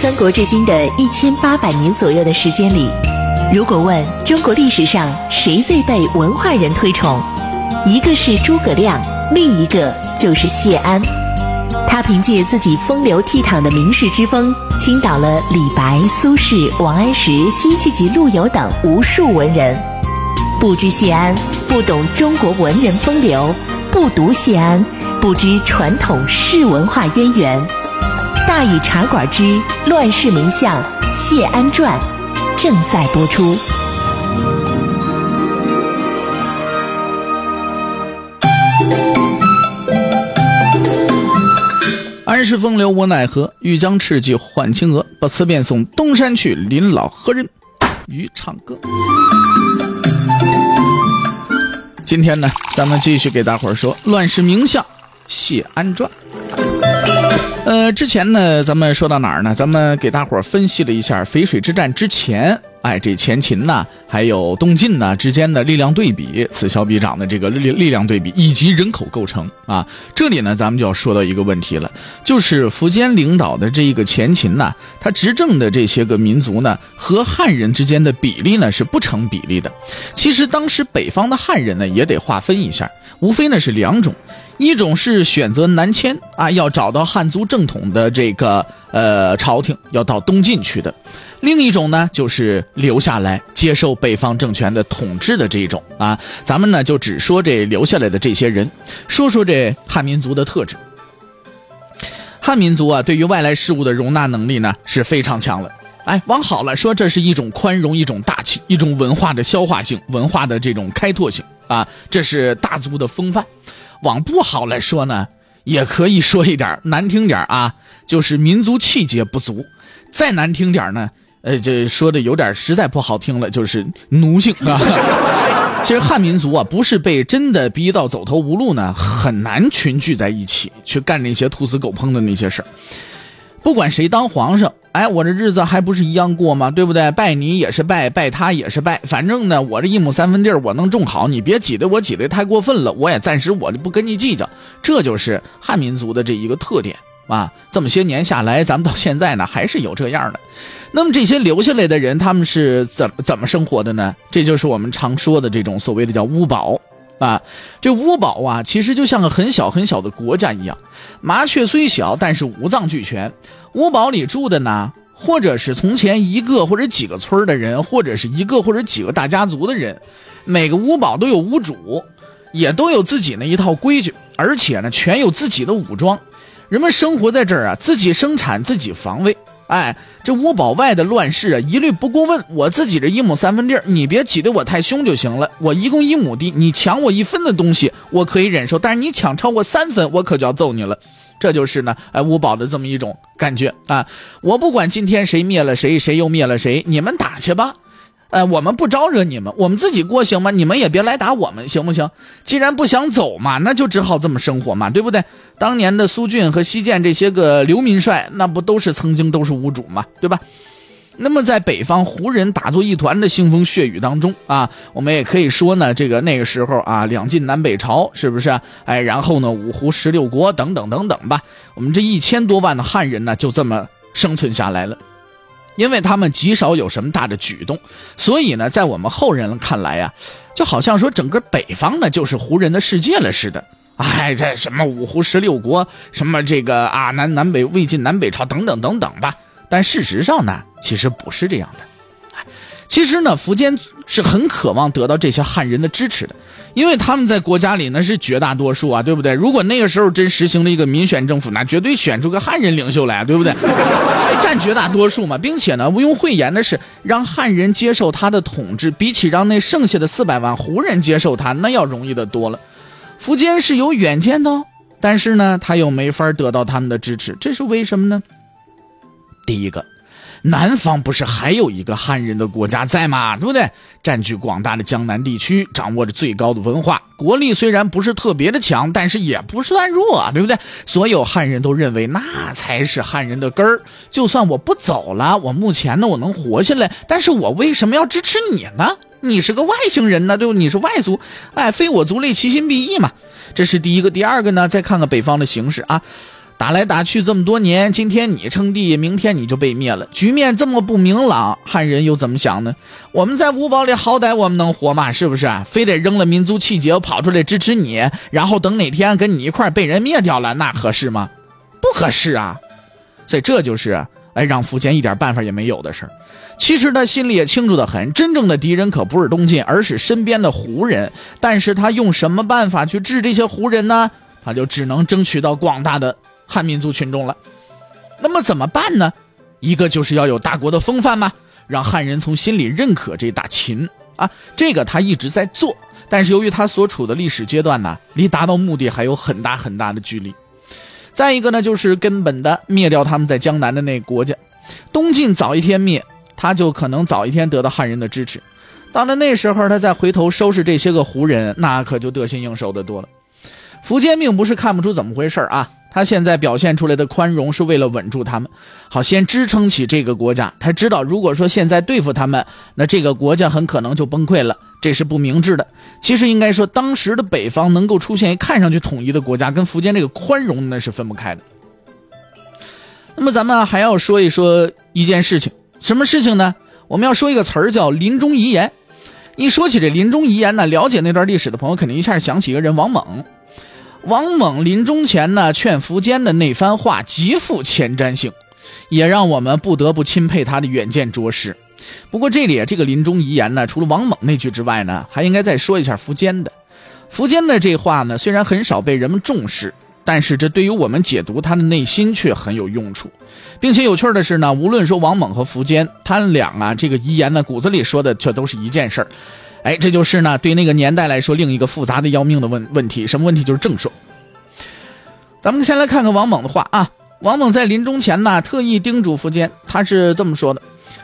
三国至今的一千八百年左右的时间里，如果问中国历史上谁最被文化人推崇，一个是诸葛亮，另一个就是谢安。他凭借自己风流倜傥的名士之风，倾倒了李白、苏轼、王安石、辛弃疾、陆游等无数文人。不知谢安，不懂中国文人风流；不读谢安，不知传统士文化渊源。大禹茶馆之乱世名相谢安传正在播出。安世风流无奈何，欲将赤骥换青鹅。不辞便送东山去，临老何人与唱歌？今天呢，咱们继续给大伙儿说《乱世名相谢安传》。之前呢，咱们说到哪儿呢？咱们给大伙儿分析了一下淝水之战之前，哎，这前秦呐，还有东晋呐之间的力量对比，此消彼长的这个力力量对比，以及人口构成啊。这里呢，咱们就要说到一个问题了，就是苻坚领导的这一个前秦呐，他执政的这些个民族呢，和汉人之间的比例呢是不成比例的。其实当时北方的汉人呢，也得划分一下，无非呢是两种。一种是选择南迁啊，要找到汉族正统的这个呃朝廷，要到东晋去的；另一种呢，就是留下来接受北方政权的统治的这一种啊。咱们呢就只说这留下来的这些人，说说这汉民族的特质。汉民族啊，对于外来事物的容纳能力呢是非常强了。哎，往好了说，这是一种宽容，一种大气，一种文化的消化性，文化的这种开拓性啊，这是大族的风范。往不好来说呢，也可以说一点难听点啊，就是民族气节不足；再难听点呢，呃，这说的有点实在不好听了，就是奴性啊。其实汉民族啊，不是被真的逼到走投无路呢，很难群聚在一起去干那些兔死狗烹的那些事儿。不管谁当皇上，哎，我这日子还不是一样过吗？对不对？拜你也是拜，拜他也是拜，反正呢，我这一亩三分地儿我能种好，你别挤兑我挤兑太过分了，我也暂时我就不跟你计较。这就是汉民族的这一个特点啊。这么些年下来，咱们到现在呢还是有这样的。那么这些留下来的人，他们是怎么怎么生活的呢？这就是我们常说的这种所谓的叫乌堡。啊，这乌堡啊，其实就像个很小很小的国家一样。麻雀虽小，但是五脏俱全。乌堡里住的呢，或者是从前一个或者几个村的人，或者是一个或者几个大家族的人。每个乌堡都有屋主，也都有自己那一套规矩，而且呢，全有自己的武装。人们生活在这儿啊，自己生产，自己防卫。哎，这五宝外的乱世啊，一律不过问。我自己这一亩三分地你别挤得我太凶就行了。我一共一亩地，你抢我一分的东西，我可以忍受；但是你抢超过三分，我可就要揍你了。这就是呢，哎，五宝的这么一种感觉啊。我不管今天谁灭了谁，谁又灭了谁，你们打去吧。哎，我们不招惹你们，我们自己过行吗？你们也别来打我们，行不行？既然不想走嘛，那就只好这么生活嘛，对不对？当年的苏峻和西涧这些个流民帅，那不都是曾经都是无主嘛，对吧？那么在北方胡人打作一团的腥风血雨当中啊，我们也可以说呢，这个那个时候啊，两晋南北朝是不是？哎，然后呢，五胡十六国等等等等吧，我们这一千多万的汉人呢，就这么生存下来了。因为他们极少有什么大的举动，所以呢，在我们后人看来呀，就好像说整个北方呢就是胡人的世界了似的。哎，这什么五胡十六国，什么这个啊南南北魏晋南北朝等等等等吧。但事实上呢，其实不是这样的。其实呢，苻坚是很渴望得到这些汉人的支持的，因为他们在国家里呢是绝大多数啊，对不对？如果那个时候真实行了一个民选政府，那绝对选出个汉人领袖来，对不对？占绝大多数嘛，并且呢，毋庸讳言的是，让汉人接受他的统治，比起让那剩下的四百万胡人接受他，那要容易的多了。苻坚是有远见的，但是呢，他又没法得到他们的支持，这是为什么呢？第一个。南方不是还有一个汉人的国家在吗？对不对？占据广大的江南地区，掌握着最高的文化，国力虽然不是特别的强，但是也不算弱，对不对？所有汉人都认为那才是汉人的根儿。就算我不走了，我目前呢我能活下来，但是我为什么要支持你呢？你是个外星人呢，对不？你是外族，哎，非我族类，其心必异嘛。这是第一个。第二个呢，再看看北方的形势啊。打来打去这么多年，今天你称帝，明天你就被灭了，局面这么不明朗，汉人又怎么想呢？我们在五堡里好歹我们能活嘛，是不是？非得扔了民族气节跑出来支持你，然后等哪天跟你一块被人灭掉了，那合适吗？不合适啊！所以这就是哎，让苻坚一点办法也没有的事儿。其实他心里也清楚的很，真正的敌人可不是东晋，而是身边的胡人。但是他用什么办法去治这些胡人呢？他就只能争取到广大的汉民族群众了。那么怎么办呢？一个就是要有大国的风范嘛，让汉人从心里认可这大秦啊。这个他一直在做，但是由于他所处的历史阶段呢，离达到目的还有很大很大的距离。再一个呢，就是根本的灭掉他们在江南的那个国家，东晋早一天灭。他就可能早一天得到汉人的支持，到了那时候，他再回头收拾这些个胡人，那可就得心应手的多了。苻坚并不是看不出怎么回事啊，他现在表现出来的宽容是为了稳住他们，好先支撑起这个国家。他知道，如果说现在对付他们，那这个国家很可能就崩溃了，这是不明智的。其实应该说，当时的北方能够出现一看上去统一的国家，跟苻坚这个宽容那是分不开的。那么咱们还要说一说一件事情。什么事情呢？我们要说一个词儿叫临终遗言。一说起这临终遗言呢，了解那段历史的朋友肯定一下想起一个人王猛。王猛临终前呢，劝苻坚的那番话极富前瞻性，也让我们不得不钦佩他的远见卓识。不过这里这个临终遗言呢，除了王猛那句之外呢，还应该再说一下苻坚的。苻坚的这话呢，虽然很少被人们重视。但是这对于我们解读他的内心却很有用处，并且有趣的是呢，无论说王猛和苻坚，他俩啊这个遗言呢骨子里说的却都是一件事儿，哎，这就是呢对那个年代来说另一个复杂的要命的问问题，什么问题？就是正朔。咱们先来看看王猛的话啊，王猛在临终前呢特意叮嘱苻坚，他是这么说的：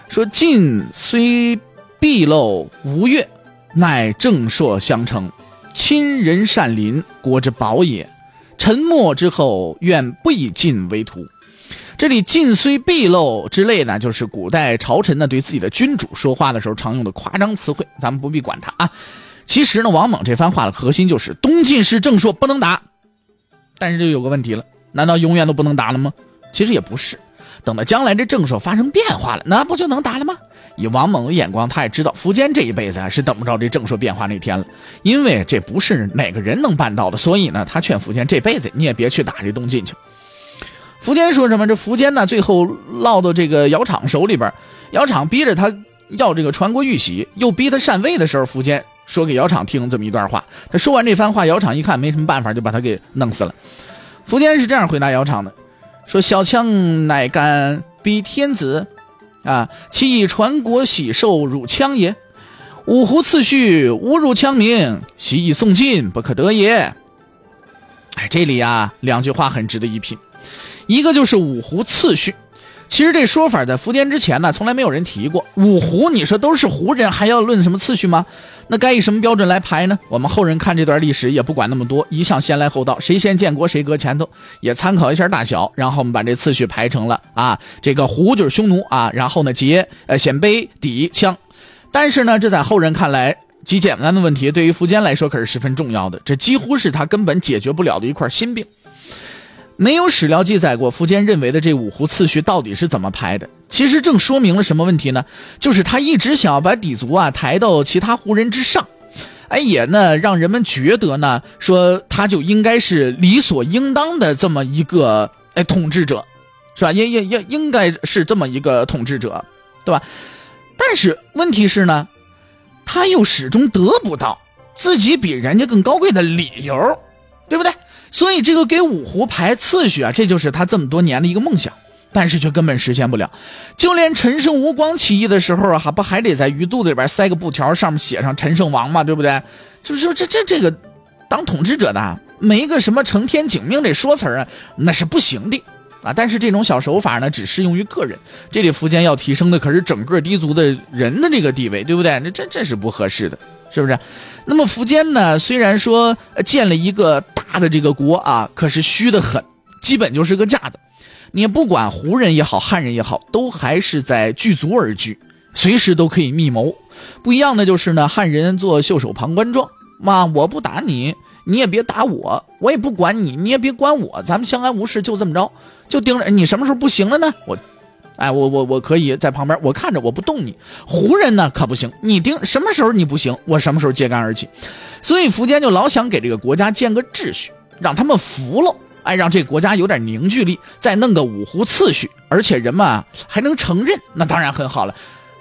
说晋虽敝陋吴越，乃正朔相承，亲仁善邻，国之宝也。沉默之后，愿不以晋为徒。这里“尽虽敝陋”之类呢，就是古代朝臣呢对自己的君主说话的时候常用的夸张词汇，咱们不必管它啊。其实呢，王猛这番话的核心就是东晋是正朔不能打。但是就有个问题了，难道永远都不能打了吗？其实也不是。等到将来这正朔发生变化了，那不就能打了吗？以王猛的眼光，他也知道苻坚这一辈子啊是等不着这正朔变化那天了，因为这不是哪个人能办到的。所以呢，他劝苻坚这辈子你也别去打这东晋去。苻坚说什么？这苻坚呢，最后落到这个姚昶手里边，姚昶逼着他要这个传国玉玺，又逼他禅位的时候，苻坚说给姚昶听这么一段话。他说完这番话，姚昶一看没什么办法，就把他给弄死了。苻坚是这样回答姚昶的。说小枪乃敢逼天子，啊，其以传国喜寿辱羌也。五胡次序侮辱羌名，习以送晋，不可得也。哎，这里啊，两句话很值得一品。一个就是五胡次序，其实这说法在苻坚之前呢，从来没有人提过。五胡，你说都是胡人，还要论什么次序吗？那该以什么标准来排呢？我们后人看这段历史也不管那么多，一向先来后到，谁先建国谁搁前头，也参考一下大小，然后我们把这次序排成了啊，这个胡就是匈奴啊，然后呢羯呃鲜卑氐羌，但是呢，这在后人看来极简单的问题，对于苻坚来说可是十分重要的，这几乎是他根本解决不了的一块心病。没有史料记载过苻坚认为的这五胡次序到底是怎么排的。其实正说明了什么问题呢？就是他一直想要把氐族啊抬到其他胡人之上，哎，也呢让人们觉得呢说他就应该是理所应当的这么一个哎统治者，是吧？应应应应该是这么一个统治者，对吧？但是问题是呢，他又始终得不到自己比人家更高贵的理由，对不对？所以这个给五胡排次序啊，这就是他这么多年的一个梦想，但是却根本实现不了。就连陈胜吴广起义的时候啊，还不还得在鱼肚子里边塞个布条，上面写上陈胜王嘛，对不对？就是说这这这个当统治者的没个什么承天警命这说词啊，那是不行的啊。但是这种小手法呢，只适用于个人。这里苻坚要提升的可是整个氐族的人的这个地位，对不对？那这这是不合适的，是不是？那么苻坚呢，虽然说建了一个。大的这个国啊，可是虚的很，基本就是个架子。你不管胡人也好，汉人也好，都还是在聚族而居，随时都可以密谋。不一样的就是呢，汉人做袖手旁观状，嘛，我不打你，你也别打我，我也不管你，你也别管我，咱们相安无事，就这么着，就盯着你什么时候不行了呢？我，哎，我我我可以在旁边，我看着，我不动你。胡人呢可不行，你盯什么时候你不行，我什么时候揭竿而起。所以苻坚就老想给这个国家建个秩序，让他们服了，哎，让这个国家有点凝聚力，再弄个五胡次序，而且人们还能承认，那当然很好了。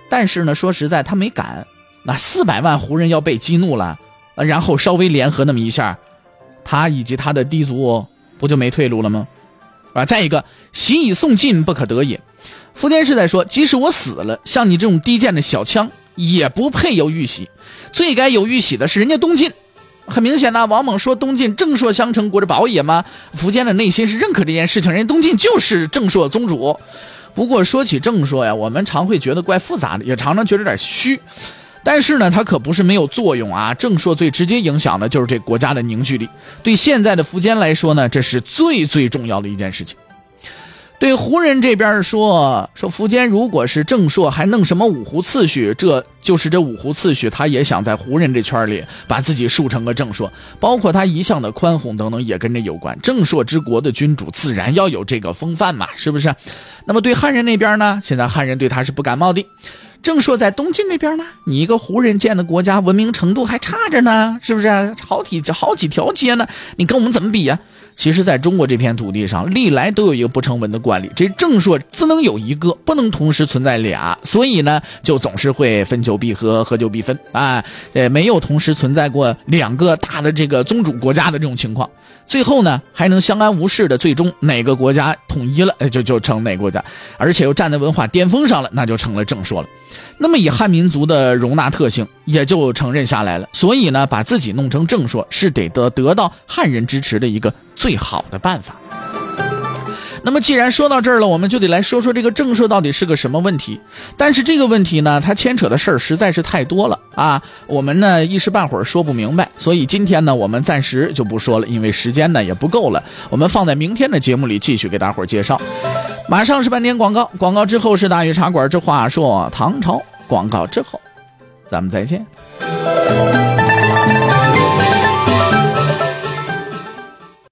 但是呢，说实在，他没敢。那四百万胡人要被激怒了，然后稍微联合那么一下，他以及他的弟族不就没退路了吗？啊，再一个，习以送晋不可得也。苻坚是在说，即使我死了，像你这种低贱的小枪，也不配有玉玺。最该有玉玺的是人家东晋。很明显呢，王猛说东晋正朔相承，国之宝也吗？苻坚的内心是认可这件事情，人家东晋就是正朔宗主。不过说起正朔呀，我们常会觉得怪复杂的，也常常觉得有点虚。但是呢，它可不是没有作用啊！正朔最直接影响的就是这国家的凝聚力。对现在的苻坚来说呢，这是最最重要的一件事情。对胡人这边说，说苻坚如果是正朔，还弄什么五胡次序？这就是这五胡次序，他也想在胡人这圈里把自己树成个正朔。包括他一向的宽宏等等，也跟这有关。正朔之国的君主自然要有这个风范嘛，是不是？那么对汉人那边呢？现在汉人对他是不感冒的。正说在东晋那边呢，你一个胡人建的国家，文明程度还差着呢，是不是？好几好几条街呢，你跟我们怎么比呀？其实，在中国这片土地上，历来都有一个不成文的惯例，这正说只能有一个，不能同时存在俩，所以呢，就总是会分久必合，合久必分啊，呃，没有同时存在过两个大的这个宗主国家的这种情况。最后呢，还能相安无事的，最终哪个国家统一了，就就成哪个国家，而且又站在文化巅峰上了，那就成了正说了。那么以汉民族的容纳特性，也就承认下来了。所以呢，把自己弄成正说，是得得得到汉人支持的一个最好的办法。那么，既然说到这儿了，我们就得来说说这个正朔到底是个什么问题。但是这个问题呢，它牵扯的事儿实在是太多了啊，我们呢一时半会儿说不明白。所以今天呢，我们暂时就不说了，因为时间呢也不够了。我们放在明天的节目里继续给大伙儿介绍。马上是半天广告，广告之后是大禹茶馆之话说唐朝。广告之后，咱们再见。